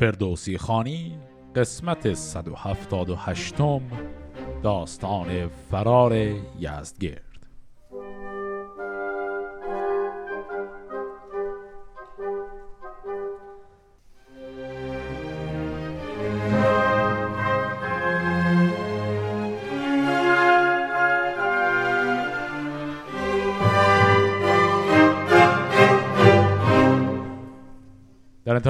فردوسی خانی قسمت 178 داستان فرار یزدگرد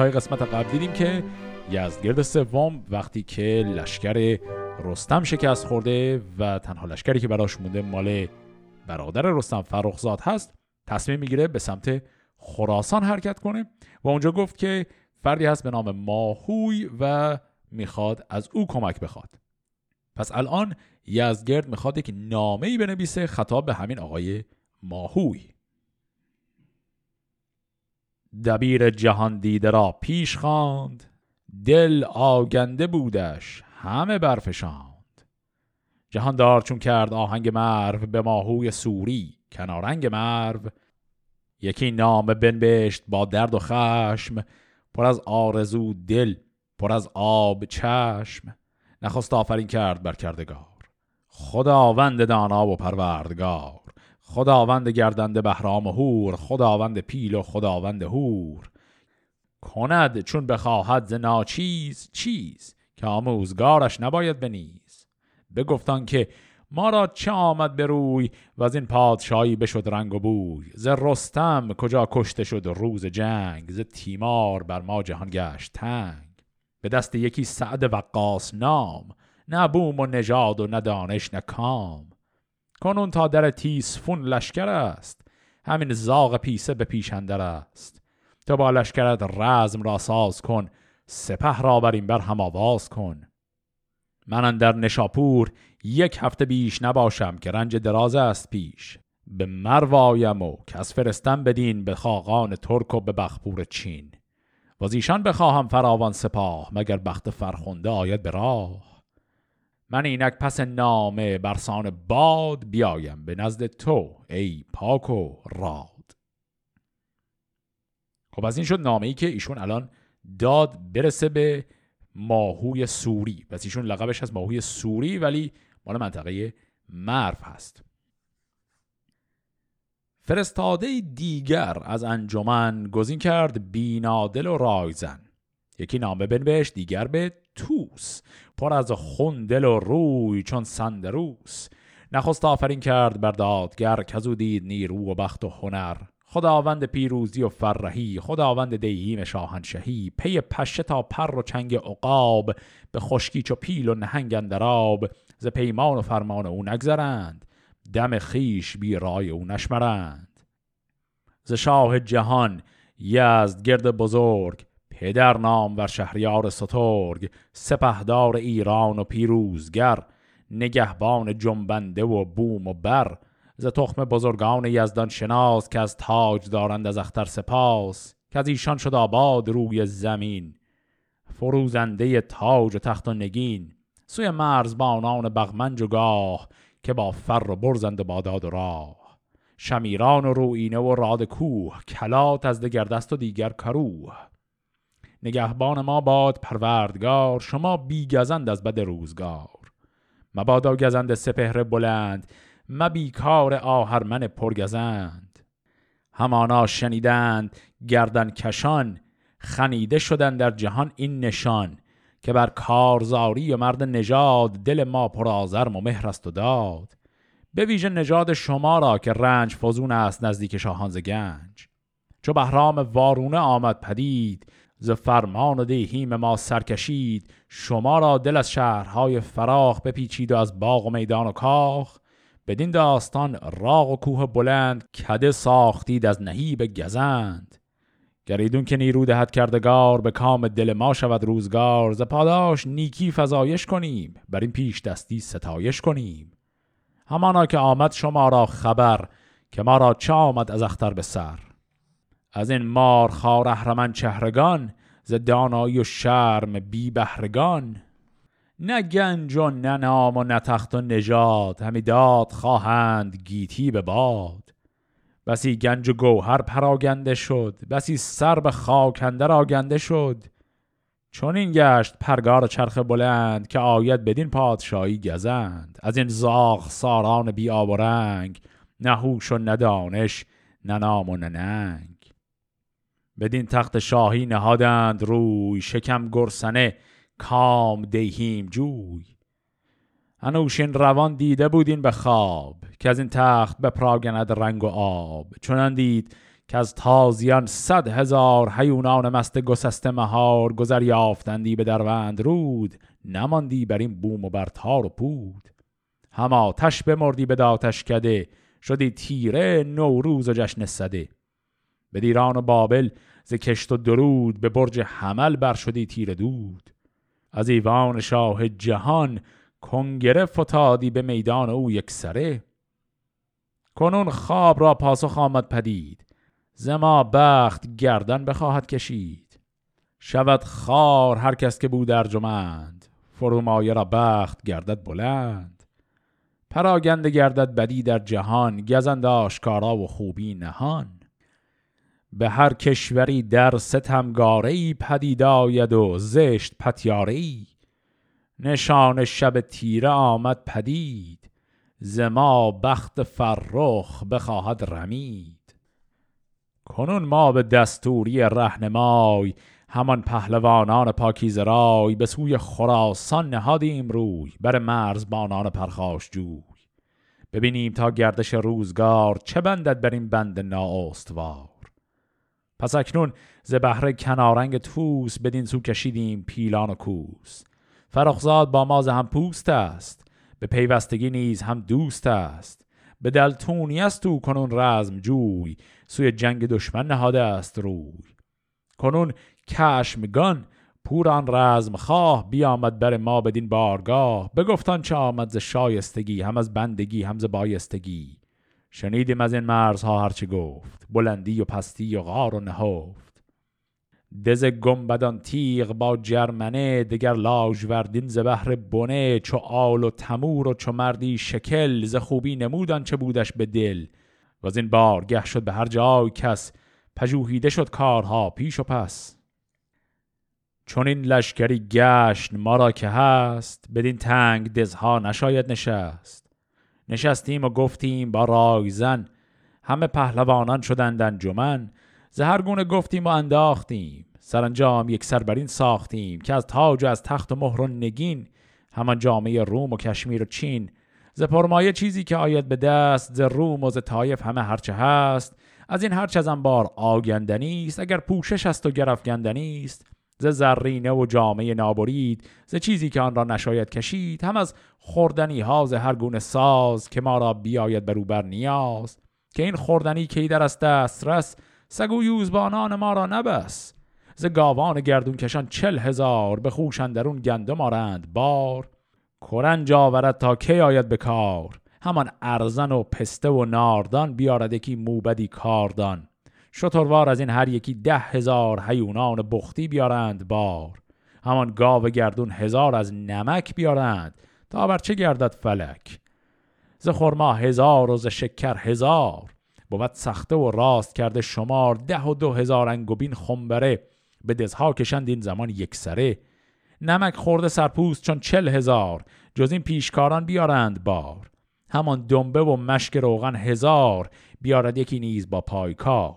انتهای قسمت قبل دیدیم که یزدگرد سوم وقتی که لشکر رستم شکست خورده و تنها لشکری که براش مونده مال برادر رستم فرخزاد هست تصمیم می‌گیره به سمت خراسان حرکت کنه و اونجا گفت که فردی هست به نام ماهوی و می‌خواد از او کمک بخواد. پس الان یزدگرد می‌خواد یک نامه بنویسه خطاب به همین آقای ماهوی. دبیر جهان دیده را پیش خواند دل آگنده بودش همه برفشاند. جهاندار چون کرد آهنگ مرو به ماهوی سوری کنارنگ مرو. یکی نام بنبشت با درد و خشم پر از آرزو دل پر از آب چشم. نخست آفرین کرد بر کردگار. خداوند دانا و پروردگار. خداوند گردنده بهرام و هور خداوند پیل و خداوند هور کند چون بخواهد ز ناچیز چیز که آموزگارش نباید بنیز. بگفتان که ما را چه آمد به روی و از این پادشاهی بشد رنگ و بوی. ز رستم کجا کشته شد روز جنگ ز تیمار بر ما جهان گشت تنگ. به دست یکی سعد وقاص نام نه بوم و نژاد و نه دانش نه کام. کنون تا در تیسفون لشکر است. همین زاغ پیسه به پیشندر است. تو با لشکرت رزم را ساز کن سپه را بر این بر هم آواز کن. من در نشاپور یک هفته بیش نباشم که رنج دراز است پیش. به مروایم و کس فرستم بدین به خاقان ترک و به بخپور چین. و ایشان بخواهم فراوان سپاه مگر بخت فرخنده آید به راه؟ من اینک پس نامه برسان باد بیایم به نزد تو ای پاک و راد. خب از این شد نامه ای که ایشون الان داد برسه به ماهوی سوری. پس ایشون لقبش از ماهوی سوری ولی مال منطقه مرف هست. فرستاده دیگر از انجمن گزین کرد بینادل و رایزن. یکی نامه بنوشت دیگر به توس. پر از خون دل و روی چون سندروس. نخست آفرین کرد بر دادگر کزو دید نیرو و بخت و هنر. خداوند پیروزی و فرهی خداوند دیهیم شاهنشهی. پی پشه تا پر و چنگ عقاب به خشکی چو پیل و نهنگ اندراب ز پیمان و فرمان او نگذرند دم خیش بی رای او نشمرند. ز شاه جهان یزد گرد بزرگ پدر نام و شهریار سترگ سپهدار ایران و پیروزگر نگهبان جنبنده و بوم و بر. ز تخم بزرگان یزدان شناس که از تاج دارند از اختر سپاس که از ایشان شد آباد روی زمین. فروزنده تاج و تخت و نگین سوی مرزبانان بغمنج و گاه که با فر و برزند و باداد و راه. شمیران و روینه و راد کوه کلات از دگر دست و دیگر کروه. نگهبان ما باد پروردگار شما بیگزند از بد روزگار. مبادا گزند سپهر بلند مبیکار آهرمن پرگزند همانا شنیدند گردن کشان خنیده شدن در جهان این نشان که بر کارزاری و مرد نژاد دل ما پرآزرم و مهر است و داد. به ویژه نژاد شما را که رنج فزون است نزدیک شاهان گنج. چو بهرام وارونه آمد پدید ز فرمان و دیهیم ما سرکشید شما را دل از شهرهای فراخ بپیچید و از باغ و میدان و کاخ. بدین داستان راغ و کوه بلند کده ساختید از نهیب گزند. گریدون که نیرو دهد کردگار به کام دل ما شود روزگار. ز پاداش نیکی فزایش کنیم بر این پیش دستی ستایش کنیم. همانا که آمد شما را خبر که ما را چه آمد از اختر به سر. از این مار خار اهرمن چهرگان ز دانایی و شرم بی بهرگان. نه گنج و نه نام و نه تخت و نژاد همی داد خواهند گیتی به باد. بسی گنج و گوهر پراگنده شد بسی سر به خاک اندر آگنده شد. چون این گشت پرگار چرخ بلند که آید بدین پادشاهی گزند. از این زاغ ساران بی آب و رنگ نه هوش و ندانش نه نام و ننگ. بدین تخت شاهی نهادند روی شکم گرسنه کام دهیم جوی. انوشین روان دیده بودین به خواب که از این تخت بپراگند رنگ و آب. چون دید که از تازیان صد هزار حیونان مست گسسته مهار گذر یافتندی به دروند رود. نماندی بر این بوم و بر تار و پود. هم آتش بمردی به داتش کده شدی تیره نوروز و جشن صده. به دیران و بابل ز کشت و درود به برج حمل بر شدی تیر دود. از ایوان شاه جهان کنگره فتادی به میدان او یک سره. کنون خواب را پاسخ آمد پدید زما بخت گردن بخواهد کشید. شود خار هر کس که بود ارجمند فرومایه را بخت گردد بلند. پراگنده گردد بدی در جهان گزند آشکارا و خوبی نهان. به هر کشوری در ستمگاری پدید آید و زشت پتیاری نشان شب تیره آمد پدید زما بخت فرخ بخواهد رمید. کنون ما به دستوری رهنمای همان پهلوانان پاکیز رای به سوی خراسان نهادیم روی بر مرزبانان پرخاش جوی. ببینیم تا گردش روزگار چه بندد بر این بند نااستوار. پس اکنون ز بهره کنارنگ توس بدین سو کشیدیم پیلان و کوس. فرخزاد با ماز هم پوست است به پیوستگی نیز هم دوست است. به دلتونی است او کنون رزم جوی سوی جنگ دشمن نهاده است روی. کنون کشمگان پوران رزم خواه بیامد بر ما بدین بارگاه بگفتان چه آمد ز شایستگی هم از بندگی هم ز بایستگی. شنیدیم از این مرزها هرچه گفت بلندی و پستی و غار و نهفت. دز گمبدان تیغ با جرمنه دگر لاژوردین ز بهر بنه چو آل و تمور و چو مردی شکل ز خوبی نمودان چه بودش به دل. و از این بارگه شد به هر جای کس پژوهیده شد کارها پیش و پس. چون این لشکری گشت ما را که هست بدین تنگ دزها نشاید نشست. نشستیم و گفتیم با رایزن همه پهلوانان شدند انجمن زهر گونه گفتیم و انداختیم. سرانجام یک سربرین ساختیم که از تاج و از تخت و مهر و نگین همان جامعه روم و کشمیر و چین. ز پرمایه چیزی که آید به دست ز روم و ز تایف همه هرچه هست. از این هرچه از انبار آگندنی است. اگر پوشش است و گرفگندنی است ز زرینه و جامعه نابرید ز چیزی که آن را نشاید کشید هم از خوردنی ها ز هر گونه ساز که ما را بیاید برو بر نیاز. که این خوردنی کی در است دسترس سگ و یوزبانان ما را نبس. ز گاوان گردون کشان چل هزار به خوشندرون گندم آرند بار. کرنج آورد تا کی آید به کار؟ همان ارزن و پسته و ناردان بیارد یکی موبدی کاردان. شتروار از این هر یکی ده هزار حیونان بختی بیارند بار. همان گاو گردون هزار از نمک بیارند. تا بر چه گردد فلک؟ ز خرما هزار و ز شکر هزار. بود سخته و راست کرده شمار ده و دو هزار انگوبین خنبره. به دزها کشند این زمان یک سره نمک خورده سرپوست چون چل هزار. جز این پیشکاران بیارند بار. همان دنبه و مشک روغن هزار. بیارد یکی نیز با پایکار.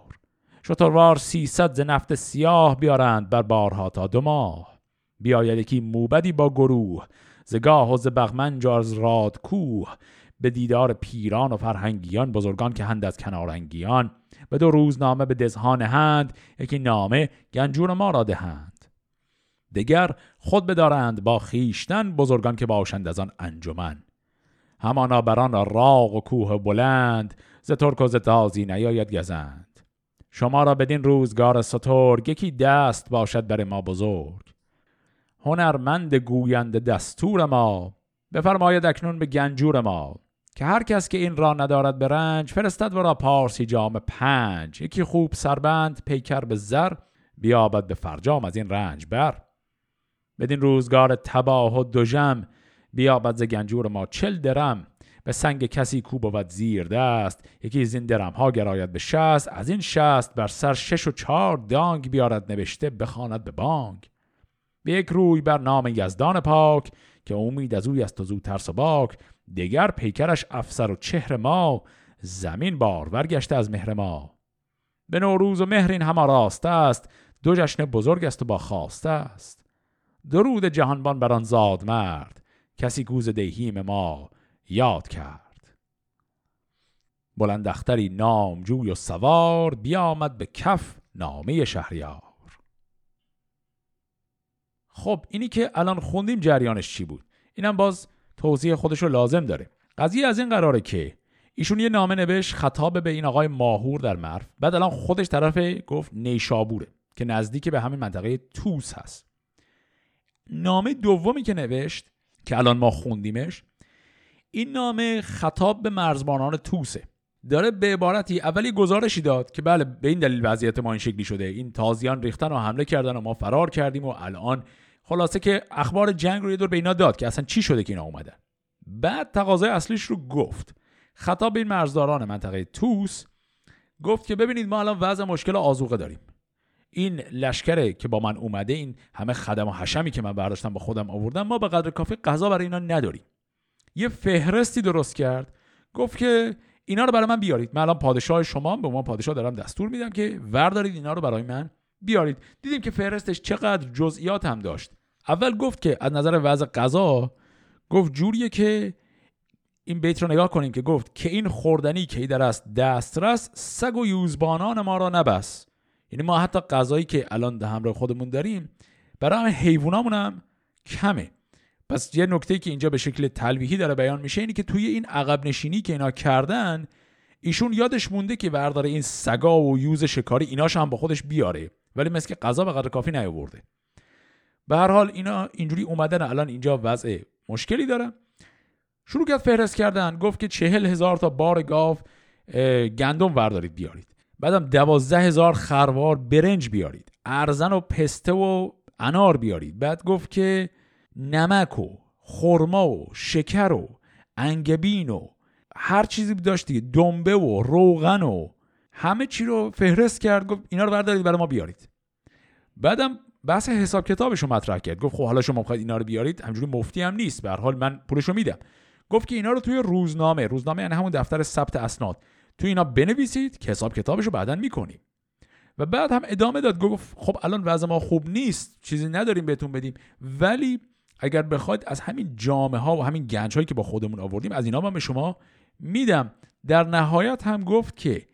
شتروار سیصد ز نفت سیاه بیارند بر بارها تا دو ماه. بیاید یکی موبدی با گروه ز گاه و ز بغمنج راد کوه. به دیدار پیران و فرهنگیان بزرگان که هند از کنارنگیان به دو روزنامه به دزهان هند یکی نامه گنجور ما را دهند. دگر خود بدارند با خیشتن بزرگان که باشند از آن انجمن. همانا بران راغ و کوه بلند ز ترک و ز تازی نیاید گزند. شما را بدین روزگار سترگ یکی دست باشد بر ما بزرگ. هنرمند گویند دستور ما بفرماید اکنون به گنجور ما که هر کس که این را ندارد به رنج فرستد را پارسی جام پنج. یکی خوب سربند پیکر به زر بیابد به فرجام از این رنج بر. بدین روزگار تباه و دژم بیابد ز گنجور ما چل درم. به سنگ کسی کو بود زیر دست. یکی از این درم ها گراید به شست. از این شست بر سر شش و چهار دانگ بیارد نوشته بخواند به بانگ. به یک روی بر نام یزدان پاک که امید از اوی است و زود ترس و باک. دگر پیکرش افسر و چهر ما زمین بار ورگشته از مهر ما. به نوروز و مهر این همه راست است دو جشن بزرگ است و با خواسته است. درود جهانبان بر آن زاد مرد کسی گوز دهیم ما. یاد کرد. بلندختری نامجوی و سوار بیامد به کف نامه شهریار. خب اینی که الان خوندیم جریانش چی بود؟ اینم باز توضیح خودش رو لازم داره. قضیه از این قراره که ایشون یه نامه نوشت خطاب به این آقای ماهور در مرف بعد الان خودش طرف گفت نیشابوره که نزدیک به همین منطقه توس هست. نامه دومی که نوشت که الان ما خوندیمش این نامه خطاب به مرزبانان توسه. داره به عبارتی اولی گزارشی داد که بله به این دلیل وضعیت ما این شکلی شده. این تازیان ریختن و حمله کردن و ما فرار کردیم و الان خلاصه که اخبار جنگ رو یه دور به اینا داد که اصلا چی شده که اینا اومدن. بعد تقاضای اصلیش رو گفت. خطاب این مرزداران منطقه توس گفت که ببینید ما الان وضع مشکل آزوقه داریم. این لشکره که با من اومده این همه خدم و حشمی که من برداشتم با خودم آوردم ما به قدر کافی غذا برای اینا نداریم. یه فهرستی درست کرد. گفت که اینا رو برای من بیارید. من الان پادشاه شما به ما پادشاه دارم دستور میدم که وردارید اینا رو برای من بیارید. دیدیم که فهرستش چقدر جزئیات هم داشت. اول گفت که از نظر وضع غذا گفت جوریه که این بیت رو نگاه کنیم که گفت که این خوردنی که در است دسترس سگ و یوزبانان ما را نبس. یعنی ما حتی غذایی که الان همراه خودمون داریم برای همه حیوانامون هم کمه. پس یه نکته که اینجا به شکل تلویحی داره بیان میشه اینی که توی این عقب نشینی که اینا کردن ایشون یادش مونده که برداره این سگا و یوز شکاری ایناش هم با خودش بیاره. ولی مثل که غذا به قدر کافی نیاورده. به هر حال اینا اینجوری اومدن الان اینجا وضع مشکلی دارن شروع کرد فهرست کردن گفت که چهل هزار تا بار گاو گندم وردارید بیارید. بعدم دوازده هزار خروار برنج بیارید. ارزن و پسته و انار بیارید. بعد گفت که نمک و خرما و شکر و انگبین و هر چیزی داشت دیگه دنبه و روغن و همه چی رو فهرست کرد گفت اینا رو بردارید برای ما بیارید. بعدم بحث حساب کتابش رو مطرح کرد. گفت خب حالا شما می‌خواید اینا رو بیارید همجوری مفتی هم نیست. به حال من پولش رو میدم. گفت که اینا رو توی روزنامه روزنامه یعنی همون دفتر ثبت اسناد توی اینا بنویسید که حساب کتابش رو بعدا می‌کنیم. و بعد هم ادامه داد. گفت خب الان وضع ما خوب نیست چیزی نداریم بهتون بدیم. ولی اگر بخواید از همین جامعه ها و همین گنج هایی که با خودمون آوردیم از اینا من به شما میدم. در نهایت هم گفت که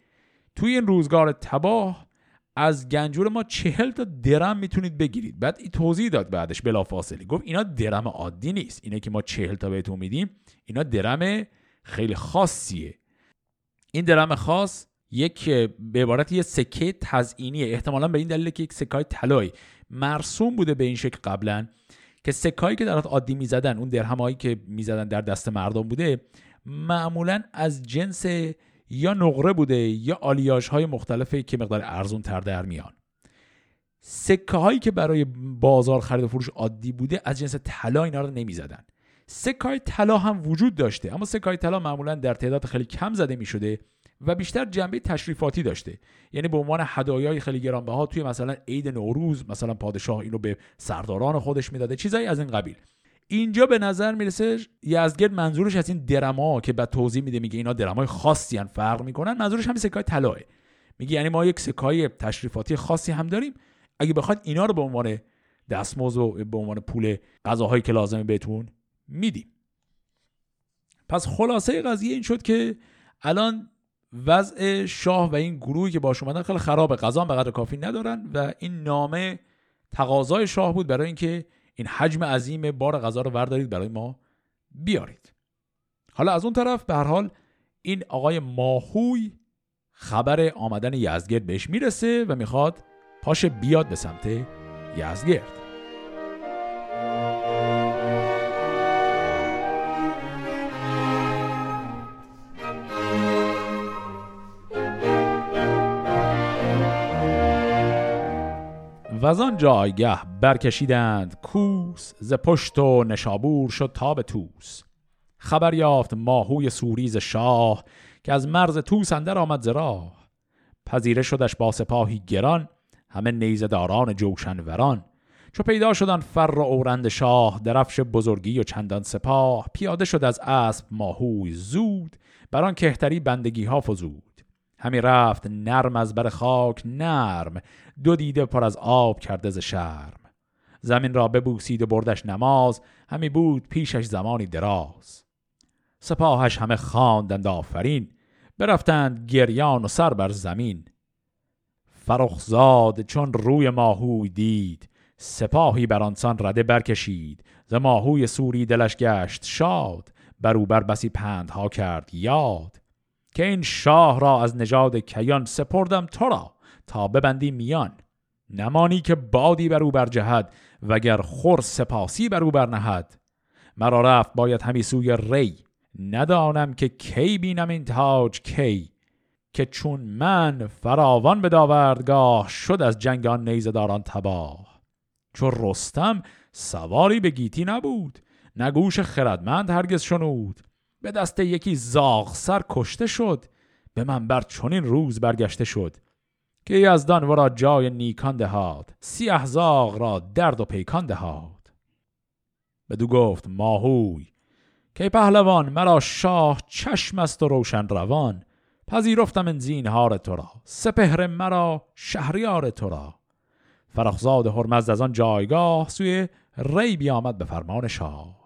توی این روزگار تباه از گنجور ما چهل تا درم می‌تونید بگیرید. بعد این توضیح داد بعدش بلافاصله. گفت اینا درم عادی نیست. اینه که ما چهل تا بهتون میدیم اینا درم خیلی خاصیه. این درم خاص یک به عبارت یه سکه تزئینیه. احتمالا به این دلیل که یک سکه طلایی مرسوم بوده به این شکل قبلا. که سکایی که در عادی می‌زدن اون درهمایی که می‌زدن در دست مردم بوده معمولا از جنس یا نقره بوده یا آلیاژ های مختلفی که مقدار ارزون تر در میان. سکه هایی که برای بازار خرید و فروش عادی بوده از جنس طلا اینا رو نمی‌زدن. سکه های طلا هم وجود داشته اما سکه های طلا معمولا در تعداد خیلی کم زده می شده و بیشتر جنبه تشریفاتی داشته. یعنی به عنوان هدایای خیلی گرانبها توی مثلا عید نوروز مثلا پادشاه اینو به سرداران خودش می‌داده چیزایی از این قبیل. اینجا به نظر می‌رسه یزدگرد منظورش از این درما که بعد توضیح میده میگه اینا درمای خاصی هن فرق می‌کنن منظورش همین سکای طلاه میگه یعنی ما یک سکای تشریفاتی خاصی هم داریم. اگه بخواد اینا رو به عنوان دستمزد و به عنوان پول غذاهایی که لازمه بهتون میدیم. پس خلاصه قضیه این شد که الان وضع شاه و این گروهی که باش اومدن خیلی خرابه. غذا به قدر کافی ندارن و این نامه تقاضای شاه بود برای اینکه این حجم عظیم بار غذا رو وردارید برای ما بیارید. حالا از اون طرف به هر حال این آقای ماهوی خبر آمدن یزدگرد بهش می‌رسه و می‌خواد پاش بیاد به سمت یزدگرد. و از آن جایگه برکشیدند کوس ز پشت و نشابور شد تا به توس خبر یافت ماهوی سوریز شاه که از مرز توس اندر آمد ز پذیره شدش با سپاهی گران همه نیزداران جوشن وران چو پیدا شدن فر و اورند شاه درفش بزرگی و چندان سپاه. پیاده شد از اسب ماهوی زود بر آن کهتری بندگی ها فزود. همی رفت نرم از بر خاک نرم دو دیده پر از آب کرده ز شرم. زمین را ببوسید و بردش نماز همی بود پیشش زمانی دراز. سپاهش همه خواندند آفرین برفتند گریان و سر بر زمین. فرخزاد چون روی ماهوی دید سپاهی بر آنسان رده برکشید. ز ماهوی سوری دلش گشت شاد بر بر بسی پندها کرد یاد. که این شاه را از نژاد کیان سپردم تو را تا ببندی میان. نمانی که بادی بر او برجهد وگر خور سپاسی بر او برنهد. مرا رفت باید همی سوی ری. ندانم که کی بینم این تاج کی. که چون من فراوان به داوردگاه شد از جنگ آن نیزداران تباه. چون رستم سواری به گیتی نبود. نگوش خردمند هرگز شنود. به دست یکی زاغ سر کشته شد به من بر چنین روز برگشته شد که یزدان ورا جای نیکان دهاد سیه زاغ را درد و پیکان دهاد. بدو گفت ماهوی که پهلوان مرا شاه چشم است و روشن روان پذیرفتم این زینهار تو را سپهر مرا شهریار تو را. فرخزاد هرمزد از آن جایگاه سوی ری بیامد به فرمان شاه.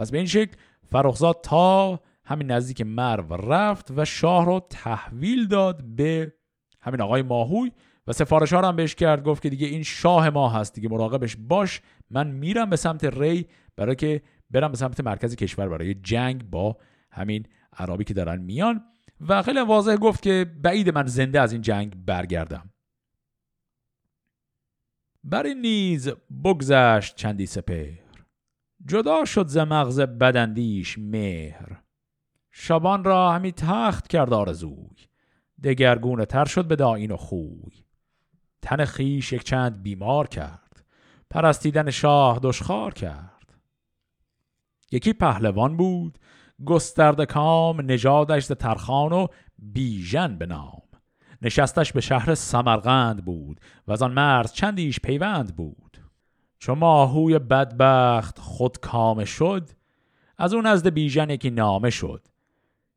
پس به این شکل فرخزاد تا همین نزدیک مرو رفت و شاه رو تحویل داد به همین آقای ماهوی و سفارش ها هم بهش کرد گفت که دیگه این شاه ما هست دیگه مراقبش باش من میرم به سمت ری برای که برم به سمت مرکز کشور برای جنگ با همین عربی که دارن میان. و خیلی واضح گفت که بعید من زنده از این جنگ برگردم. بر این نیز بگذشت چندی سپهر. جدا شد ز مغز بدندیش مهر. شبان را همی تخت کرد آرزوی دگرگونه تر شد به داین و خوی. تن خیش یک چند بیمار کرد پرستیدن شاه دشخار کرد. یکی پهلوان بود گسترده کام نژادش ز ترخان و بیژن به نام. نشستش به شهر سمرقند بود و از آن مرز چندیش پیوند بود. چو ماهوی بدبخت خود کام شد از اون نزد بیژن یکی نامه شد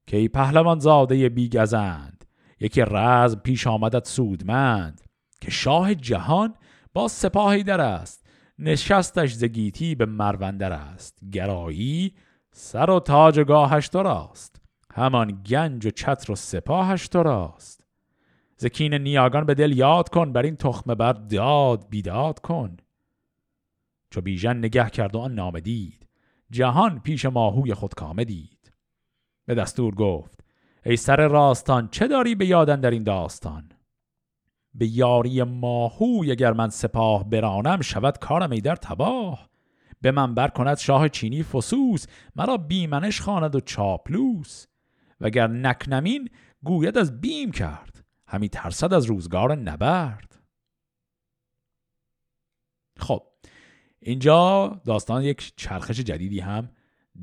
که ای پهلوان زاده بیگزند. یکی رزم پیش آمدد سودمند که شاه جهان با سپاهی در است. نشستش زگیتی به مروندر است. گرایی سر و تاج گاهش تو راست همان گنج و چتر و سپاهش تو راست زکین نیاگان به دل یاد کن بر این تخمه بر داد بیداد کن. چو بیژن نگه کرد و آن نامه دید. جهان پیش ماهوی خود کامه دید. به دستور گفت ای سر راستان چه داری به یادن در این داستان؟ به یاری ماهوی اگر من سپاه برانم شود کارم ای در تباه. به من بر کند شاه چینی فسوس مرا بیمنش خواند و چاپلوس. وگر نکنمین گوید از بیم کرد همی ترسد از روزگار نبرد. خب اینجا داستان یک چرخش جدیدی هم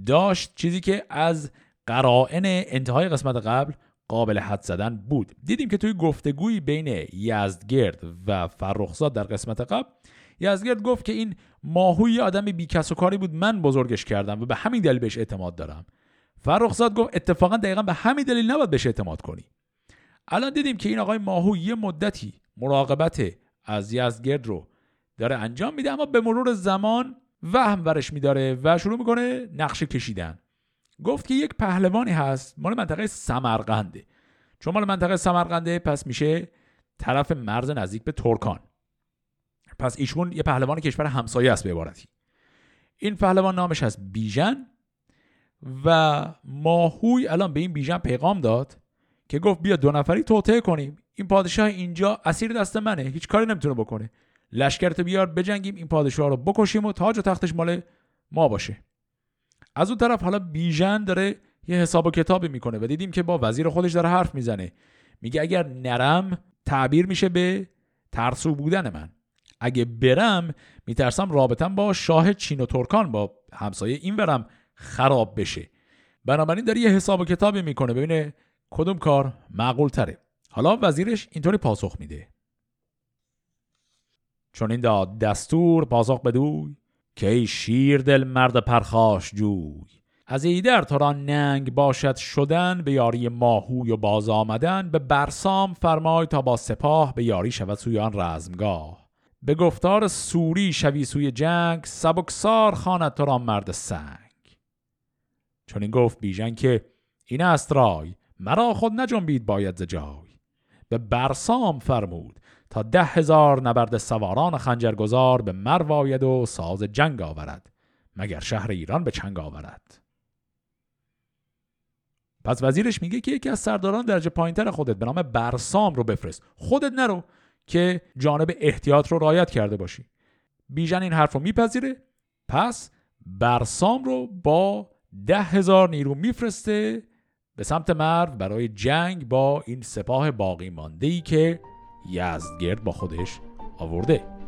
داشت چیزی که از قرائن انتهای قسمت قبل قابل حد زدن بود. دیدیم که توی گفتگوی بین یزدگرد و فرخزاد در قسمت قبل یزدگرد گفت که این ماهوی آدم بی کس و کاری بود من بزرگش کردم و به همین دلیل بهش اعتماد دارم. فرخزاد گفت اتفاقا دقیقا به همین دلیل نباید بهش اعتماد کنی. الان دیدیم که این آقای ماهو یه مدتی مراقبت از یزدگرد رو داره انجام میده اما به مرور زمان وهم ورش میداره و شروع می‌کنه نقشه کشیدن. گفت که یک پهلوانی هست مال منطقه سمرقنده. چون مال منطقه سمرقنده پس میشه طرف مرز نزدیک به ترکان. پس ایشون یه پهلوان کشور همسایه است به عبارتی. این پهلوان نامش از بیژن و ماهوی الان به این بیژن پیغام داد که گفت بیا دو نفری توطعه کنیم. این پادشاه اینجا اسیر دست منه هیچ کاری نمی‌تونه بکنه. لشکرت بیار بجنگیم این پادشاه رو بکشیم و تاج و تختش مال ما باشه. از اون طرف حالا بیژن داره یه حساب و کتابی می‌کنه و دیدیم که با وزیر خودش داره حرف می‌زنه. میگه اگر نرم تعبیر میشه به ترسو بودن من. اگه برم میترسم رابطم با شاه چین و ترکان با همسایه این برم خراب بشه. بنابراین داره یه حساب و کتابی می‌کنه. ببینه کدوم کار معقول تره حالا وزیرش اینطوری پاسخ میده. چون این داد دستور پاسخ بدوی که ای شیر دل مرد پرخاش جوی. از ایدر تو را ننگ باشد شدن به یاری ماهوی و باز آمدن به برسام فرمای تا با سپاه به یاری شود سوی آن رزمگاه. به گفتار سوری شوی سوی جنگ سبکسار خواند تو را مرد سنگ. چون این گفت بیژن که این است رای مرا خود نجنبید باید ز جای. به برسام فرمود تا ده هزار نبرد سواران خنجرگزار به مرواید و ساز جنگ آورد مگر شهر ایران به چنگ آورد. پس وزیرش میگه که یکی از سرداران درجه پایینتر خودت به نام برسام رو بفرست. خودت نرو که جانب احتیاط رو رایت کرده باشی. بیژن این حرف رو میپذیره پس برسام رو با ده هزار نیرو میفرسته به سمت مرو برای جنگ با این سپاه باقی مانده ای که یزدگرد با خودش آورده.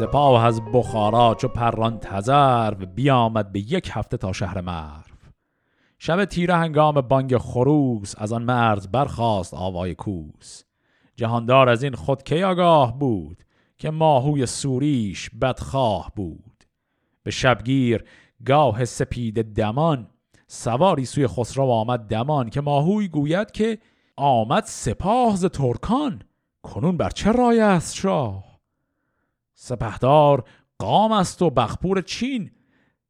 سپاه از بخارا چو پران تزرو بیامد به یک هفته تا شهر مرو. شب تیره هنگام بانگ خروس از آن مرز برخاست آوای کوس. جهاندار از این خود کی آگاه بود که ماهوی سوریش بدخواه بود؟ به شبگیر گاه سپید دمان سواری سوی خسرو آمد دمان که ماهوی گوید که آمد سپاه ز ترکان. کنون بر چه رای است شاه؟ سپهدار قام است و بخپور چین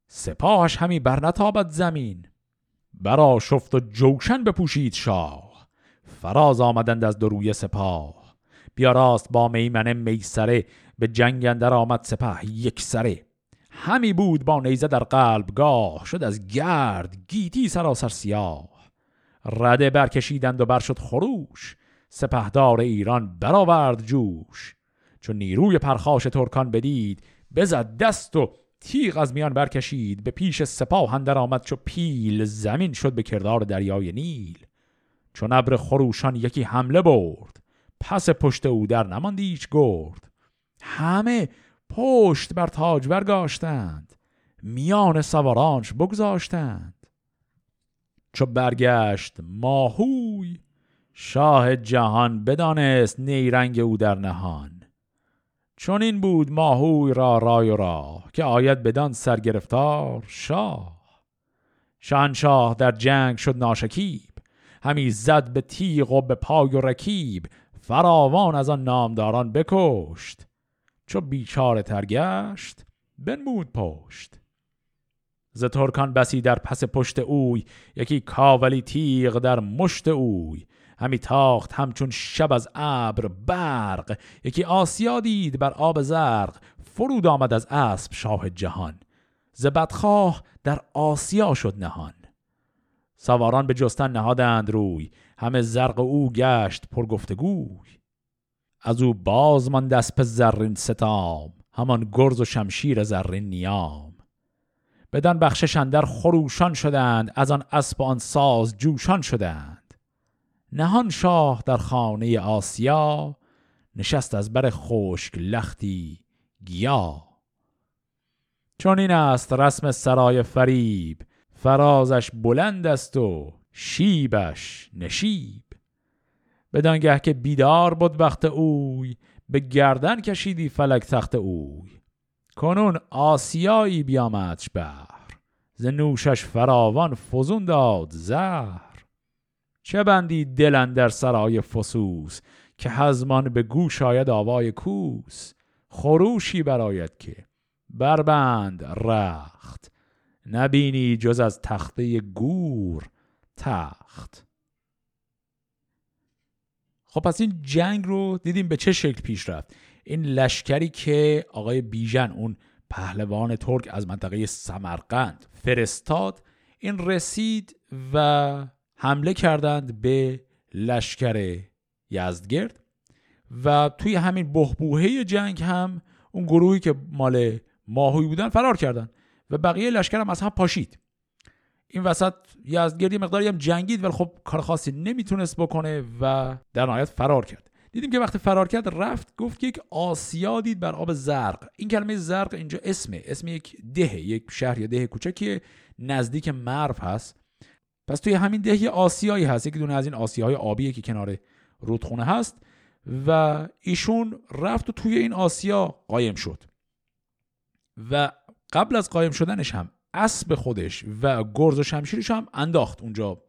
سپاهش همی برنتابد زمین. برا شفت و جوشن بپوشید شاه فراز آمدند از دروی سپاه. بیا راست با میمنه میسره به جنگ اندر آمد سپه یک سره. همی بود با نیزه در قلب گاه شد از گرد گیتی سراسر سیاه. رده برکشیدند و بر شد خروش سپهدار ایران برآورد جوش. چون نیروی پرخاش ترکان بدید بزد دست و تیغ از میان برکشید به پیش سپاه اندر آمد چو پیل زمین شد به کردار دریای نیل. چون ابر خروشان یکی حمله برد پس پشت او در نماند هیچ گرد. همه پشت بر تاج برگاشتند میان سوارانش بگذاشتند. چو برگشت ماهوی شاه جهان بدانست نیرنگ او در نهان. چون این بود ماهوی را رای و راه که آید بدان سرگرفتار شاه. شانشاه در جنگ شد ناشکیب همی زد به تیغ و به پای و رکیب فراوان از آن نامداران بکشت. چو بیچاره ترگشت بنمود پشت. ز ترکان بسی در پس پشت اوی یکی کاولی تیغ در مشت اوی. همی تاخت همچون شب از ابر برق. یکی آسیا دید بر آب زرق فرود آمد از اسب شاه جهان. ز بدخواه در آسیا شد نهان. سواران به جستن نهادند روی همه زرق او گشت پر گفتگوی. از او باز من دست زرین ستام همان گرز و شمشیر زرین نیام. بدن بخشش اندر خروشان شدند از آن اسب آن ساز جوشان شدند. نهان شاه در خانه آسیا نشست از بر خشک لختی گیا. چون این است رسم سرای فریب فرازش بلند است و شیبش نشیب. بدانگه که بیدار بود وقت اوی به گردن کشیدی فلک تخت اوی. کنون آسیایی بیامدش بر ز نوشش فراوان فزون داد زهر. چه بندی دلن در سرای فسوس که هزمان به گوش آید آوای کوس؟ خروشی براید که بربند رخت نبینی جز از تخته گور تخت. خب پس این جنگ رو دیدیم به چه شکل پیش رفت؟ این لشکری که آقای بیژن اون پهلوان ترک از منطقه سمرقند فرستاد این رسید و حمله کردند به لشکر یزدگرد و توی همین بهبوهه جنگ هم اون گروهی که مال ماهوی بودن فرار کردن و بقیه لشکر هم از هم پاشید. این وسط یزدگرد یه مقداری هم جنگید ولی خب کار خاصی نمی‌تونست بکنه و در نهایت فرار کرد. دیدیم که وقتی فرار کرد رفت گفت که یک آسیا دید بر آب زرق. این کلمه زرق اینجا اسمه اسم یک ده یک شهر یا ده کوچکی نزدیک مرو هست. پس توی همین ده یه آسیایی هست. یکی دونه از این آسیاهای آبیه که کنار رودخونه هست و ایشون رفت و توی این آسیا قایم شد. و قبل از قایم شدنش هم اسب خودش و گرز و شمشیرش هم انداخت اونجا.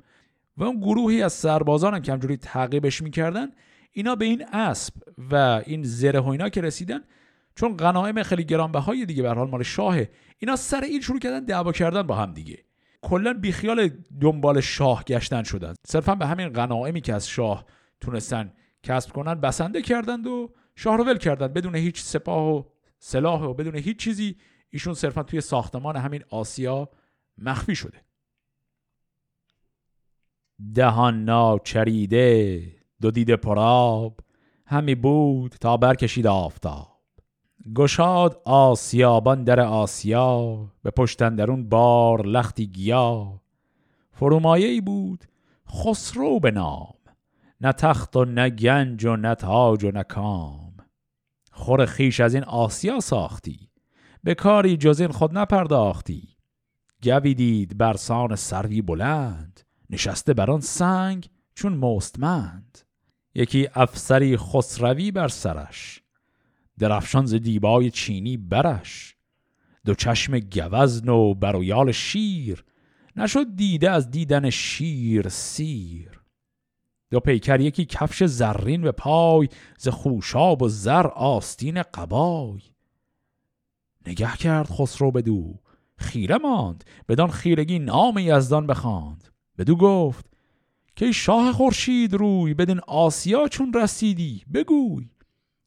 و اون گروهی از سربازان که همجوری تعقیبش می‌کردن اینا به این اسب و این زره و اینا که رسیدن چون غنایم خیلی گرانبهای دیگه به حال مال شاهه اینا سر این شروع کردن دعوا کردن با هم دیگه. کلا بیخیال دنبال شاه گشتن شدن. صرفا به همین غنایمی که از شاه تونستن کسب کنن بسنده کردند و شاه رو ول کردند. بدون هیچ سپاه و سلاح و بدون هیچ چیزی ایشون صرفا توی ساختمان همین آسیا مخفی شده. دهان ناچریده دو دیده پراب همی بود تا برکشید آفتاب. گشاد آسیابان در آسیا به پشتن درون بار لختی گیا. فرومایه ای بود خسرو به نام نه تخت و نه گنج و نه تاج و نه کام. خور خیش از این آسیا ساختی به کاری جز این خود نپرداختی. گوی دید برسان سروی بلند نشسته بر آن سنگ چون مستمند. یکی افسری خسروی بر سرش درفشان ز دیبای چینی برش. دو چشم گوزن و برویال شیر. نشد دیده از دیدن شیر سیر. دو پیکر یکی کفش زرین به پای ز خوشاب و زر آستین قبای. نگه کرد خسرو بدو خیره ماند بدان خیرگی نام یزدان بخواند. بدو گفت که شاه خورشید روی بدین آسیا چون رسیدی بگوی.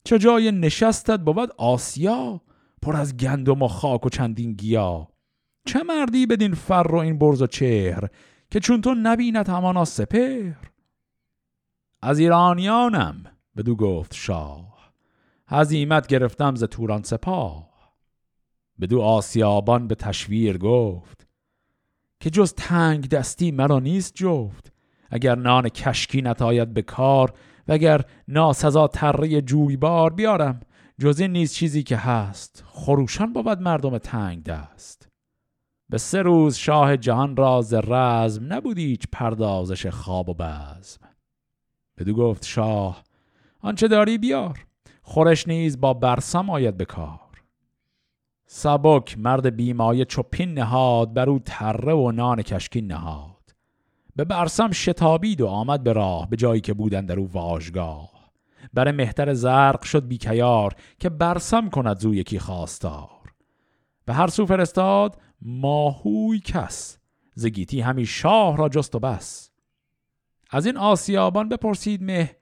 چه جای نشستت بود آسیا پر از گندم و خاک و چندین گیا. چه مردی بدین فر و این برز و چهر که چون تو نبیند همانا سپر از ایرانیانم بدو گفت شاه. هزیمت گرفتم ز توران سپاه. بدو آسیابان به تشویر گفت که جز تنگ دستی مرا نیست جفت. اگر نان کشکی نتاید به کار و اگر ناسزا تره جویبار بیارم جز این نیز چیزی که هست خروشان بود مردم تنگ دست. به سه روز شاه جهان راز رزم نبود هیچ پردازش خواب و بزم. بدو گفت شاه آنچه داری بیار خورش نیز با برسم آید به کار. سبک مرد بیمایه چپین نهاد بر او تره و نان کشکین نهاد. به برسم شتابید و آمد به راه به جایی که بودن در او واژگاه. بر مهتر زرق شد بیکیار که برسم کند زو یکی خواستار. به هر سو فرستاد ماهوی کس زگیتی همی شاه را جست و بس. از این آسیابان بپرسید مه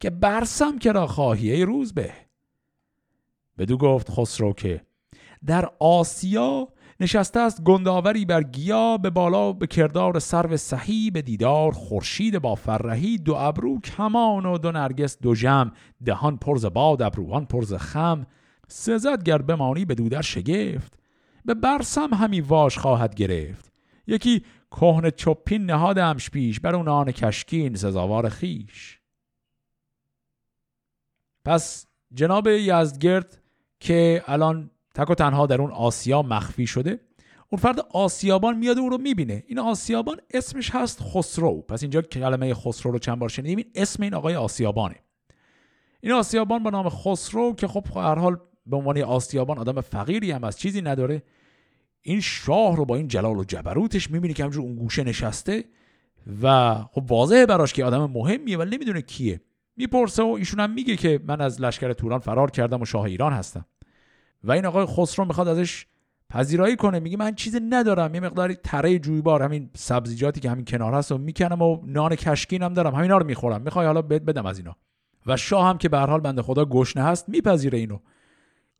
که برسم که را خواهی ای روز به؟ بدو گفت خسرو که در آسیا نشسته است گنداوری بر گیا به بالا به کردار سرو صحی به دیدار خورشید با فرهی دو ابرو کمان و دو نرگس دو جم. دهان پرز باد ابروان پرز خم. سزد گر بمانی به دودر شگفت به برسم همی واش خواهد گرفت. یکی کهن چپین نهادمش پیش بر اون آن کشکین سزاوار خیش پس جناب یزدگرد که الان تک و تنها در اون آسیا مخفی شده. اون فرد آسیابان میاد اون رو می‌بینه. این آسیابان اسمش هست خسرو. پس اینجا کلمه خسرو رو چند بار شنیدیم این اسم این آقای آسیابانه. این آسیابان با نام خسرو که خب هر حال به عنوان آسیابان آدم فقیری هم از چیزی نداره. این شاه رو با این جلال و جبروتش می‌بینه که همجور اون گوشه نشسته و خب واضحه براش که آدم مهمیه ولی نمی‌دونه کیه. می‌پرسه و ایشون هم میگه که من از لشکر توران فرار کردم و شاه ایران هستم. و این آقای خسرو می‌خواد ازش پذیرایی کنه. میگه من چیزی ندارم. یه مقداری تره جویبار همین سبزیجاتی که همین کنار هست و می‌کنم و نان کشکینم دارم. همینا رو می‌خورم. می‌خوای حالا بد بدم از اینا. و شاه هم که به هر حال بنده خدا گشنه هست میپذیره اینو.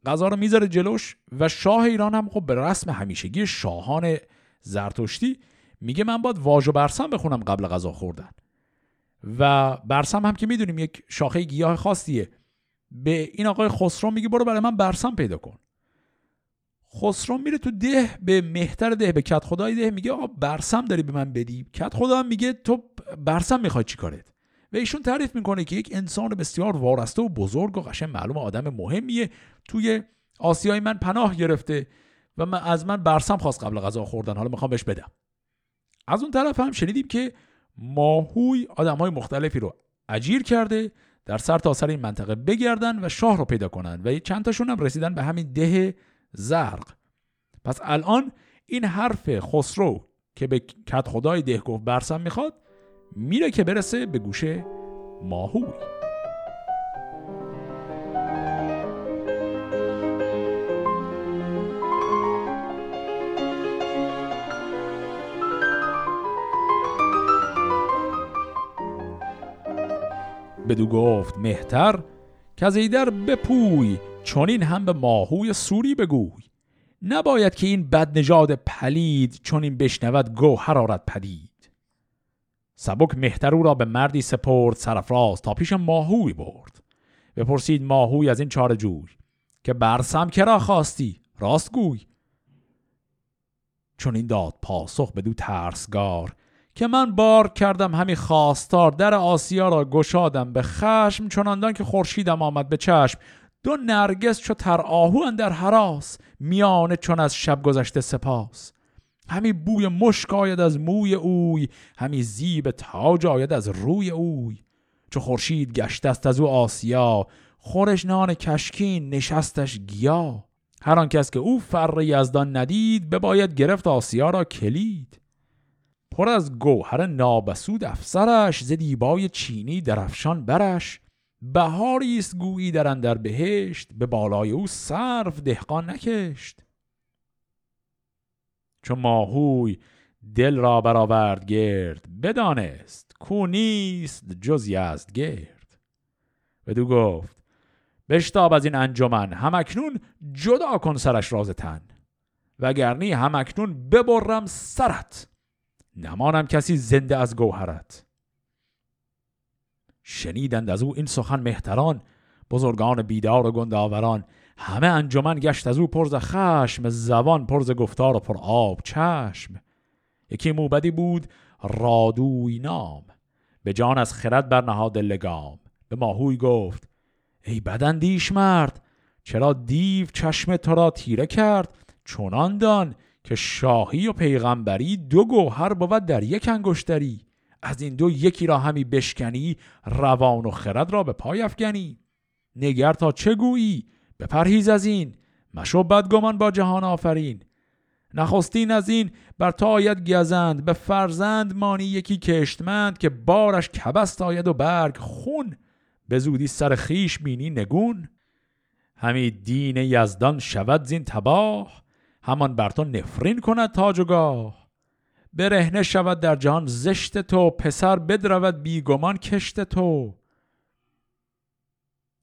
غذا رو می‌ذاره جلوش و شاه ایران هم خب به رسم همیشگی شاهان زرتشتی میگه من باید واژ و برسم بخونم قبل غذا خوردن. و برسم هم که می‌دونیم یک شاخه گیاه خاصیه. به این آقای خسرو میگه برو برای من برسم پیدا کن. خسرو میره تو ده به مهتر ده به کت خدای ده میگه آقا برسم داری به من بدی؟ کت خدا هم میگه تو برسم می‌خوای چیکارت و ایشون تعریف می‌کنه که یک انسان بسیار وارسته و بزرگ و قشن معلوم آدم مهمیه. توی آسیای من پناه گرفته و من از من برسم خواست قبل غذا خوردن. حالا می‌خوام بهش بدم. از اون طرف هم شنیدیم که ماهوی آدم های مختلفی رو اجیر کرده در تا سر این منطقه بگردن و شاه رو پیدا کنن. و چند تاشون هم رسیدن به همین ده زرق. پس الان این حرف خسرو که به کت خدای ده گفت برسم می‌خواد میره که برسه به گوشه ماهوی. بدو گفت مهتر که از ایدر بپوی این هم به ماهوی سوری بگوی. نباید که این بد نژاد پلید چون این بشنود گو حرارت پدید. سبک مهتر را به مردی سپرد سرفراز تا پیش ماهوی برد. بپرسید ماهوی از این چار جوی که برسم کرا خواستی؟ راست گوی. چون این داد پاسخ بدو ترسگار که من بار کردم همی خواستار در آسیا را گشادم به خشم چناندان که خورشیدم آمد به چشم. دو نرگس چو تر آهو در حراس میانه چون از شب گذشته سپاس. همی بوی مشک آید از موی اوی همی زیب تاج آید از روی اوی. چو خورشید گشت است از او آسیا خورش نان کشکین نشستش گیا. هر آن کس که او فر یزدان ندید بباید گرفت آسیا را کلید. پر از گوهر نابسود افسرش ز دیبای چینی درفشان برش. بهاری است گویی در اندر بهشت به بالای او صرف دهقان نکشت. چون ماهوی دل را برآورد گرد بدانست کو نیست جز یزد گرد. بدو گفت بشتاب از این انجمن همکنون جدا کن سرش راز تن. وگرنی همکنون ببرم سرت. نمانم کسی زنده از گوهرت. شنیدند از او این سخن مهتران بزرگان بیدار و گنداوران. همه انجمن گشت از او پرز خشم زبان پرز گفتار و پر آب چشم. یکی موبدی بود رادوی نام. به جان از خرد بر نهاد لگام. به ماهوی گفت ای بدندیش مرد چرا دیو چشم تو را تیره کرد؟ چونان دان که شاهی و پیغمبری دو گوهر بود در یک انگشتری. از این دو یکی را همی بشکنی روان و خرد را به پای افکنی. نگر تا چه گویی؟ بپرهیز از این. مشو بدگمان با جهان آفرین. نخستین از این بر تا آید گزند به فرزند مانی یکی کشتمند که بارش کبست آید و برگ خون. به زودی سر خیش بینی نگون. همی دین یزدان شود زین تباه. همان بر تو نفرین کند تاج و گاه. برهنه شود در جهان زشت تو پسر بدرود بیگمان کشت تو.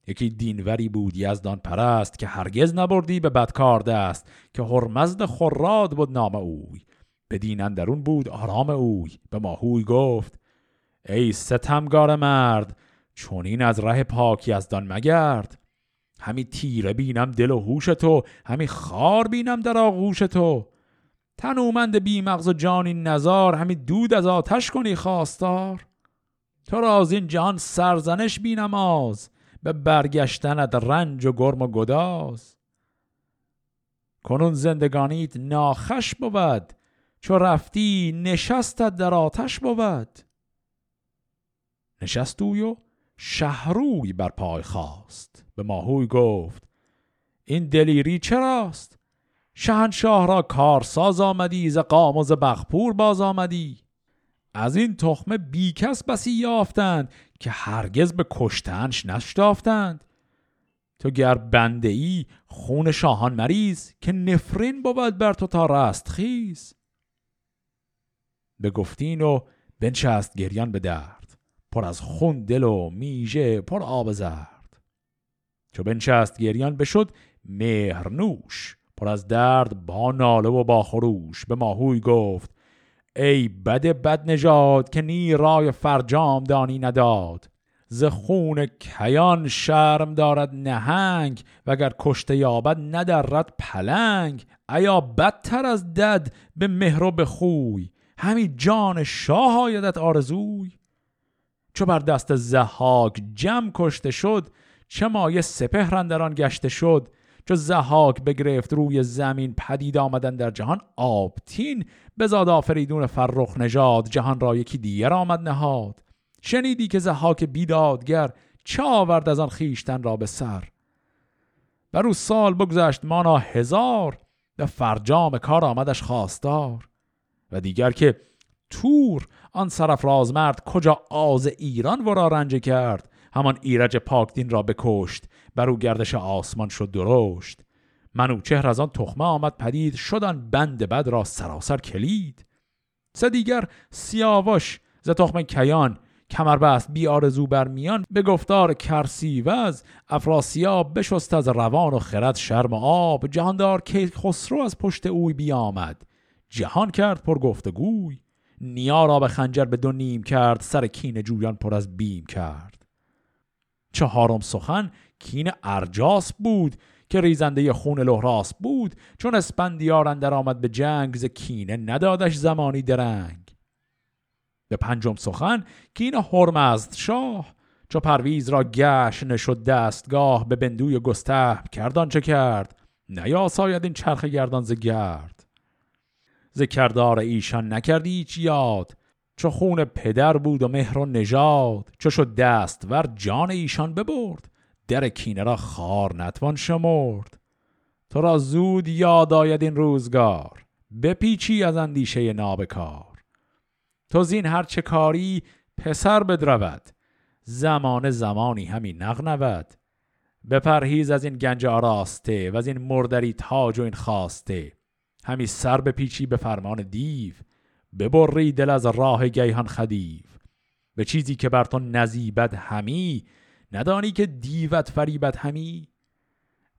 یکی دینوری بود یزدان پرست که هرگز نبردی به بدکار دست که هرمزد خراد بود نام اوی. به دین اندرون بود آرام اوی. به ماهوی گفت ای ستمگار مرد چون این از ره پاک یزدان مگرد. همی تیره بینم دل و هوش تو همی خار بینم در آغوش تو. تنومند بی مغز و جانی نزار همی دود از آتش کنی خواستار. تو را از این جهان سرزنش بینماز به برگشتنت رنج و گرم و گداز. کنون زندگانیت ناخش بود چو رفتی نشستت در آتش بود. نشست شهروی بر پای خواست به ماهوی گفت این دلیری چراست؟ شهنشاه را کارساز آمدی ز قاموز بخپور باز آمدی. از این تخمه بیکس بسی یافتند که هرگز به کشتنش نشتافتند. تو گر بنده ای خون شاهان مریض که نفرین بود بر تو تا رست خیز. به گفتین و بنشست گریان به درد پر از خون دل و میژه پر آب زرد. چو بنشست گریان بشد مهرنوش پر از درد با ناله و با خروش. به ماهوی گفت ای بد بد نژاد که نی رای فرجام دانی نداد. ز خون کیان شرم دارد نهنگ وگر کشته یابد ندرد پلنگ. ایا بدتر از دد به مهر و به خوی همی جان شاه آیدت آرزوی. چو بر دست زحاک جمع کشته شد چه مایه سپهر اندران گشته شد. چو زحاک بگرفت روی زمین پدید آمدن در جهان آبتین. بزاد آفریدون فرخ نژاد جهان را یکی دیگر آمد نهاد. شنیدی که زحاک بیدادگر چه آورد از آن خیشتن را به سر؟ بر او سال بگذشت مانا هزار. به فرجام کار آمدش خواستار. و دیگر که تور آن سرف رازمرد کجا آز ایران ورا رنج کرد؟ همان ایرج پاکدین را بکشت بر او گردش آسمان شد درشت. چهر از آن تخمه آمد پدید شدن بند بد را سراسر کلید. سه دیگر سیاوش ز تخم کیان کمر بست بی آرزو بر میان به گفتار کرسیوز افراسیاب بشست از روان و خرد شرم و آب. جهاندار که خسرو از پشت اوی بیامد. جهان کرد پر گفتگوی نیا را به خنجر به دو نیم کرد سر کین جویان پر از بیم کرد. چهارم سخن کین ارجاس بود که ریزنده خون لحراس بود چون اسپندیار اندر آمد به جنگ ز کینه ندادش زمانی درنگ. به پنجم سخن کین هرمزد شاه چو پرویز را گش نشد دستگاه به بندوی گسته کردان چه کرد. نیاساید این چرخ گردان ز گرد. ز کردار ایشان نکردی هیچ یاد. چو خون پدر بود و مهر و نژاد چو شد دست ور جان ایشان ببرد. در کینه را خار نتوان شمرد. تو را زود یاد آید این روزگار بپیچی از اندیشه نابکار. تو زین هر چه کاری پسر بدرود زمان زمانی همی نغنود. بپرهیز از این گنج آراسته و از این مردری تاج و این خواسته همی سر بپیچی به فرمان دیو ببری دل از راه گیهان خدیو. به چیزی که بر تو نزیبد همی ندانی که دیوت فریبت همی.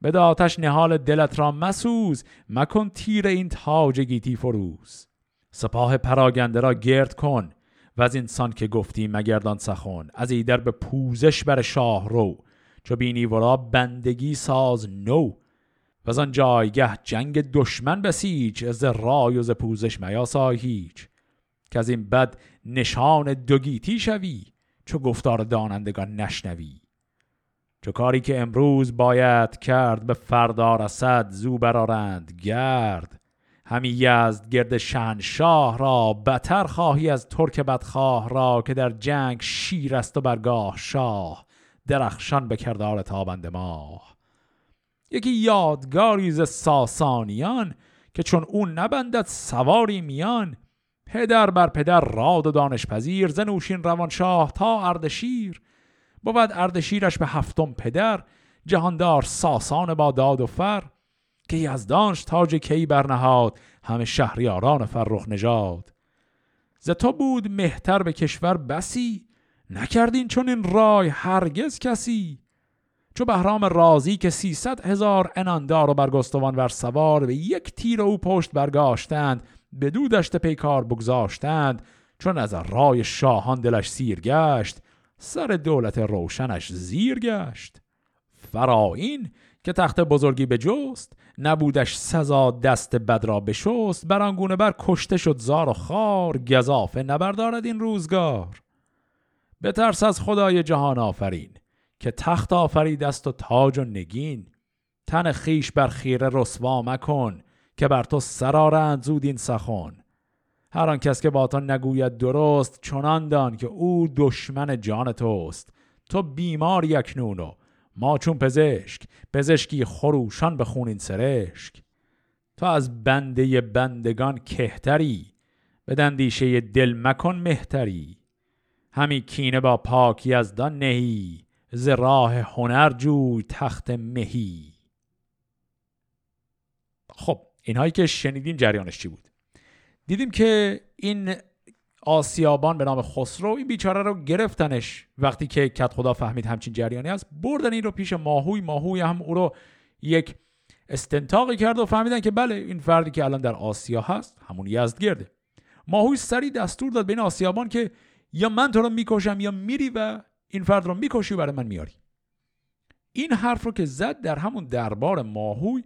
به آتش نهال دلت را مسوز مکن تیر این تاج گیتی فروز. سپاه پراگنده را گرد کن و از انسان که گفتی مگردان سخن. از ایدر به پوزش بر شاه رو چو بینی ورا بندگی ساز نو. و آن جایگه جنگ دشمن بسیج از رای و ز پوزش میاسای هیچ. که از این بد نشان دوگیتی شوی چو گفتار دانندگان نشنوی. چو کاری که امروز باید کرد به فردا رسد زو برارند گرد. همی یزد گرد شاه را بتر خواهی از ترک بدخواه را که در جنگ شیر است و برگاه شاه. درخشان به کردار تابند ماه. یکی یادگاری ز ساسانیان که چون اون نبندد سواری میان. پدر بر پدر راد و دانش پذیر زنوشین روانشاه تا اردشیر. بود اردشیرش به هفتم پدر جهاندار ساسان با داد و فر. که یزدانش تاج کی برنهاد همه شهریاران فرخ نژاد. ز تو بود مهتر به کشور بسی نکردین چون این رای هرگز کسی. چو بهرام رازی که سیصد هزار اناندار و برگستوان ور سوار به یک تیر او پشت برگاشتند به دو دشت پیکار بگذاشتند چون از رای شاهان دلش سیر گشت سر دولت روشنش زیر گشت. فراین که تخت بزرگی به جست نبودش سزا دست بد را بشست برانگونه بر کشته شد زار و خار گذافه نبردارد این روزگار. بترس از خدای جهان آفرین. که تخت آفرید است و تاج و نگین. تن خیش بر خیره رسوا مکن که بر تو سرارند زود این سخن. هر آن کس که با تو نگوید درست چنان دان که او دشمن جان توست. تو بیمار یکنون و ما چون پزشک پزشکی خروشان به خونین سرشک. تو از بنده بندگان کهتری به دندیشه دل مکن مهتری. همی کینه با پاکی از دان نهی. ز راه هنر جوی تخت مهی. خب اینهایی که شنیدین جریانش چی بود؟ دیدیم که این آسیابان به نام خسرو این بیچاره رو گرفتنش. وقتی که کت خدا فهمید همچین جریانی است بردن این رو پیش ماهوی. ماهوی هم او رو یک استنتاقی کرد و فهمیدن که بله این فردی که الان در آسیا هست همون یزدگرده. ماهوی سری دستور داد به این آسیابان که یا من تو رو می‌کشم یا میری و این فرد رو می‌کشی و برای من میاری. این حرف رو که زد در همون دربار ماهوی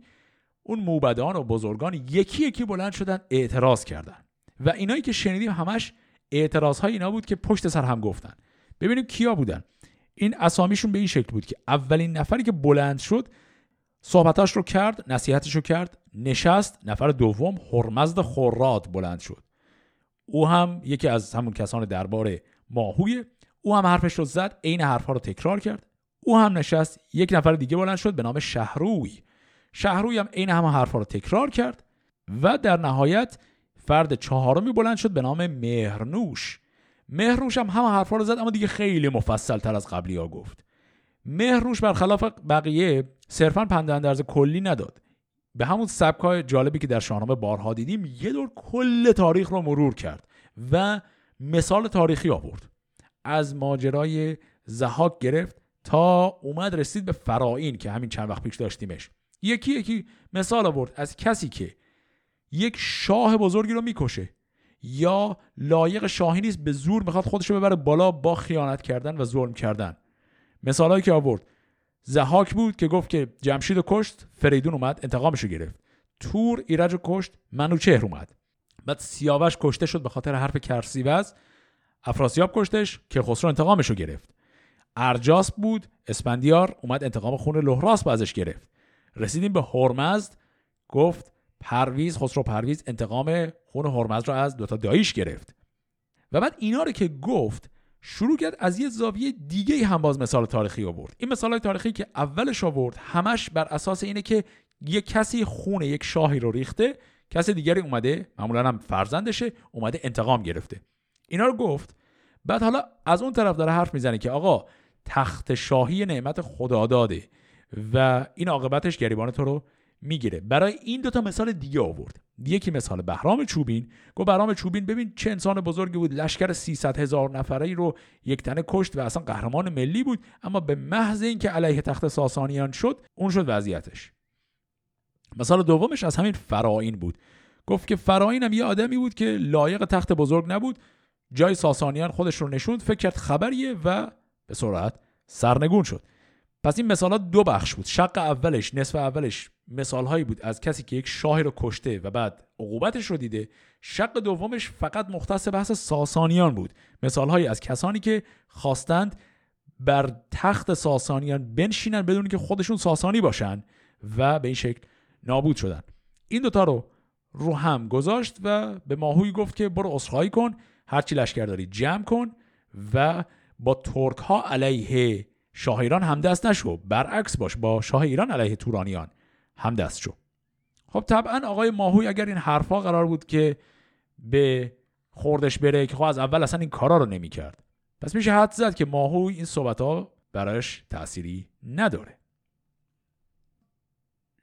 اون موبدان و بزرگان یکی یکی بلند شدن اعتراض کردن. و اینایی که شنیدیم همش اعتراض های اینا بود که پشت سر هم گفتن. ببینیم کیا بودن. این اسامیشون به این شکل بود که اولین نفری که بلند شد صحبتاش رو کرد نصیحتش رو کرد نشست نفر دوم هرمزد خوراد بلند شد. او هم یکی از همون کسان دربار ماهوی او هم حرفش رو زد عین حرفها رو تکرار کرد. او هم نشست یک نفر دیگه بلند شد به نام شهروی. شهروی هم عین همه حرفها رو تکرار کرد و در نهایت فرد چهارمی بلند شد به نام مهرنوش. مهرنوش هم همه حرفها رو زد اما دیگه خیلی مفصل تر از قبلی ها گفت. مهرنوش برخلاف بقیه صرفا پند کلی نداد. به همون سبکای جالبی که در شاهنامه بارها دیدیم یه دور کل تاریخ رو مرور کرد و مثال تاریخی آورد. از ماجرای زهاک گرفت تا اومد رسید به فرائین که همین چند وقت پیش داشتیمش. یکی یکی مثال آورد از کسی که یک شاه بزرگی رو می‌کشه یا لایق شاهی نیست به زور می‌خواد خودش رو ببره بالا با خیانت کردن و ظلم کردن. مثالهایی که آورد. زهاک بود که گفت که جمشید رو کشت فریدون اومد انتقامش رو گرفت. تور ایرج رو کشت منوچهر اومد. بعد سیاوش کشته شد به خاطر حرف کرسیوز. افراسیاب کشتش که خسرو انتقامش رو گرفت. ارجاس بود اسپندیار اومد انتقام خون لهراس ازش گرفت. رسیدیم به هرمزد گفت پرویز خسرو پرویز انتقام خون هرمزد رو از دوتا داییش گرفت. و بعد اینا رو که گفت شروع کرد از یه زاویه دیگه هم باز مثال تاریخی آورد. این مثال تاریخی که اولش آورد همش بر اساس اینه که یک کسی خون یک شاهی رو ریخته کسی دیگری اومده معمولا هم فرزندشه اومده انتقام گرفته. اینا رو گفت. بعد حالا از اون طرف داره حرف می‌زنه که آقا تخت شاهی نعمت خدا داده و این عاقبتش گریبان تو رو می‌گیره. برای این دوتا مثال دیگه آورد. یکی مثال بهرام چوبین. گفت بهرام چوبین ببین چه انسان بزرگی بود. لشکر 300 هزار نفره ای رو یک تنه کشت و اصلا قهرمان ملی بود. اما به محض اینکه علیه تخت ساسانیان شد اون شد وضعیتش. مثال دومش از همین فراین بود. گفت که فراین هم یه آدمی بود که لایق تخت بزرگ نبود. جای ساسانیان خودش رو نشوند فکر کرد خبریه و به سرعت سرنگون شد. پس این مثالات دو بخش بود. شق اولش نصف اولش مثال هایی بود از کسی که یک شاهی رو کشته و بعد عقوبتش رو دیده. شق دومش فقط مختص بحث ساسانیان بود. مثال هایی از کسانی که خواستند بر تخت ساسانیان بنشینن بدون که خودشون ساسانی باشن و به این شکل نابود شدن. این دوتا رو رو هم گذاشت و به ماهوی گفت که برو اصخایی کن. هرچی لشکر داری جمع کن و با ترک ها علیه شاه ایران همدست نشو. برعکس باش با شاه ایران علیه تورانیان همدست شو. خب طبعا آقای ماهوی اگر این حرفها قرار بود که به خوردش بره که خب از اول اصلا این کارا رو نمی‌کرد. پس میشه حد زد که ماهوی این صحبت ها برایش تأثیری نداره.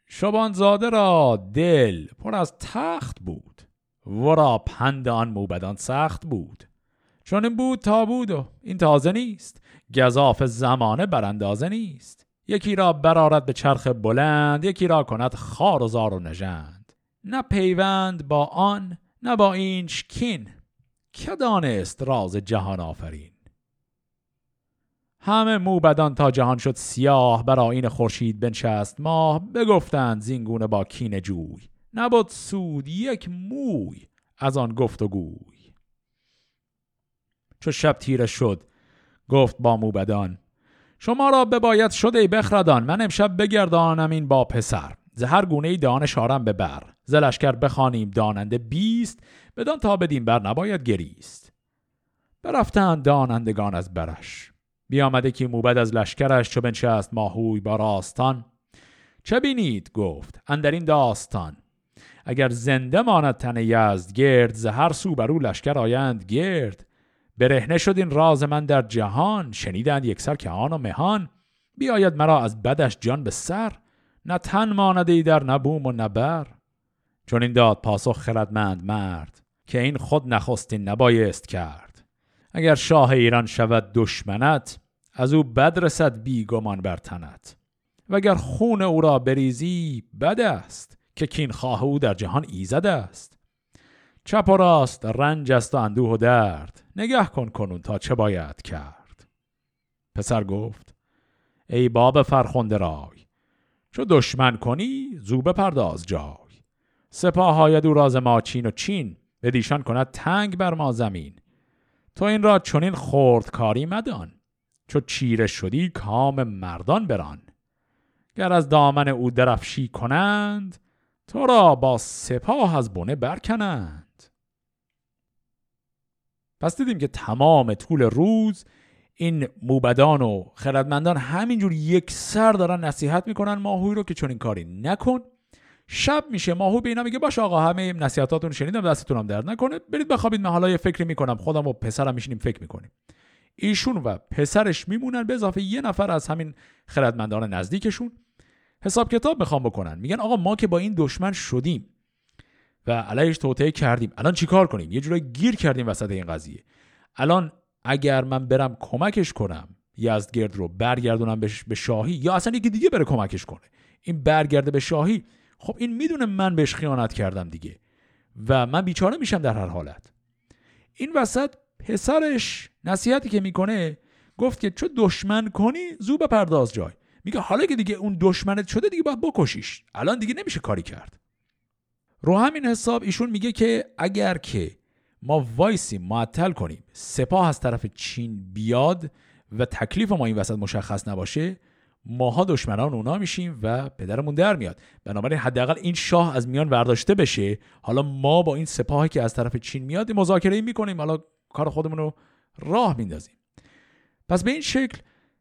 شبانزاده را دل پر از تخت بود. ورا پند آن موبدان سخت بود. چون این بود تا بود و این تازه نیست. گذاف زمانه براندازه نیست. یکی را برارد به چرخ بلند یکی را کند خار و زار و نژند. نه پیوند با آن نه با اینش کین. که دانست راز جهان آفرین؟ همه موبدان تا جهان شد سیاه برا این خورشید بنشست ماه. بگفتند زینگونه با کین جوی. نبود سود یک موی از آن گفت و گوی چو شب تیره شد گفت با موبدان شما را بباید شده بخردان من امشب بگردانم این با پسر. زهر گونه دانش آرم به بر. زلشکر بخوانیم داننده بیست بدان تا بدیم بر نباید گریست. برفتند دانندگان از برش. بیامده که موبد از لشکرش چو بنشست ماهوی با راستان. چه بینید؟ گفت. اندر این داستان. اگر زنده ماند تن یزد گرد زهر سو بر او لشکر آیند. گرد برهنه شد این راز من در جهان. شنیدند یکسر که آن و مهان. بیاید مرا از بدش جان به سر. نه تن مانده ای در نبوم و نبر چون این داد پاسخ خردمند مرد که این خود نخستین نبایست کرد. اگر شاه ایران شود دشمنت از او بد رسد بیگمان بر تنت. اگر خون او را بریزی بد است. که کین خواه او در جهان ایزد است. چپ و راست رنج است و اندوه و درد. نگه کن کنون تا چه باید کرد. پسر گفت ای باب فرخنده رای چو دشمن کنی زو بپرداز جای. سپاه های دو راز ما چین و چین به دیشان کند تنگ بر ما زمین. تو این را چنین کاری مدان چو چیره شدی کام مردان بران. گر از دامن او درفشی کنند تو را با سپاه از بونه برکنند. پس دیدیم که تمام طول روز این موبدان و خردمندان همینجور یک سر دارن نصیحت می‌کنن ماهوی رو که چون این کاری نکن. شب میشه ماهو به اینا میگه باش آقا همه نصیحتاتون شنیدم دستتون هم درد نکنه. برید بخوابید من حالا یه فکری می‌کنم خودم و پسرم میشینیم فکر می‌کنیم. ایشون و پسرش میمونن به اضافه یه نفر از همین خردمندان نزدیکشون. حساب کتاب می‌خوام بکنن. میگن آقا ما که با این دشمن شدیم و علیش توطئه کردیم. الان چیکار کنیم؟ یه جورایی گیر کردیم وسط این قضیه. الان اگر من برم کمکش کنم یزدگرد رو برگردونم به شاهی یا اصلا یکی دیگه بره کمکش کنه. این برگرده به شاهی خب این می‌دونه من بهش خیانت کردم دیگه. و من بیچاره میشم در هر حالت. این وسط پسرش نصیحتی که می‌کنه گفت که چو دشمن کنی زو بپرداز جای. میگه حالا که دیگه اون دشمنت شده دیگه باید بکشیش. الان دیگه نمیشه کاری کرد. رو همین حساب ایشون میگه که اگر که ما وایسی معطل کنیم سپاه از طرف چین بیاد و تکلیف ما این وسط مشخص نباشه ماها دشمنان اونا میشیم و پدرمون در میاد. بنابراین حداقل این شاه از میان برداشته بشه. حالا ما با این سپاهی که از طرف چین میاد مذاکره می‌کنیم. حالا کار خودمون رو راه میندازیم. پس به این شکل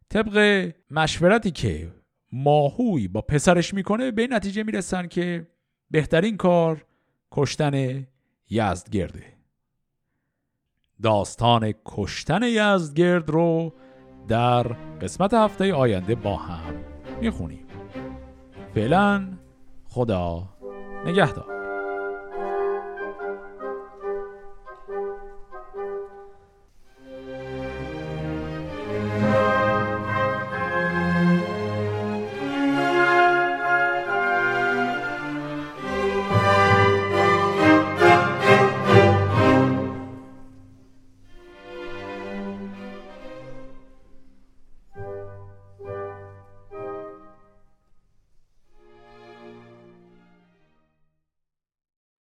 طبق مشورتی که ماهوی با پسرش می‌کنه به نتیجه می‌رسن که بهترین کار کشتن یزدگرده. داستان کشتن یزدگرد رو در قسمت هفته آینده با هم می‌خونیم. فعلا خدا نگهدار.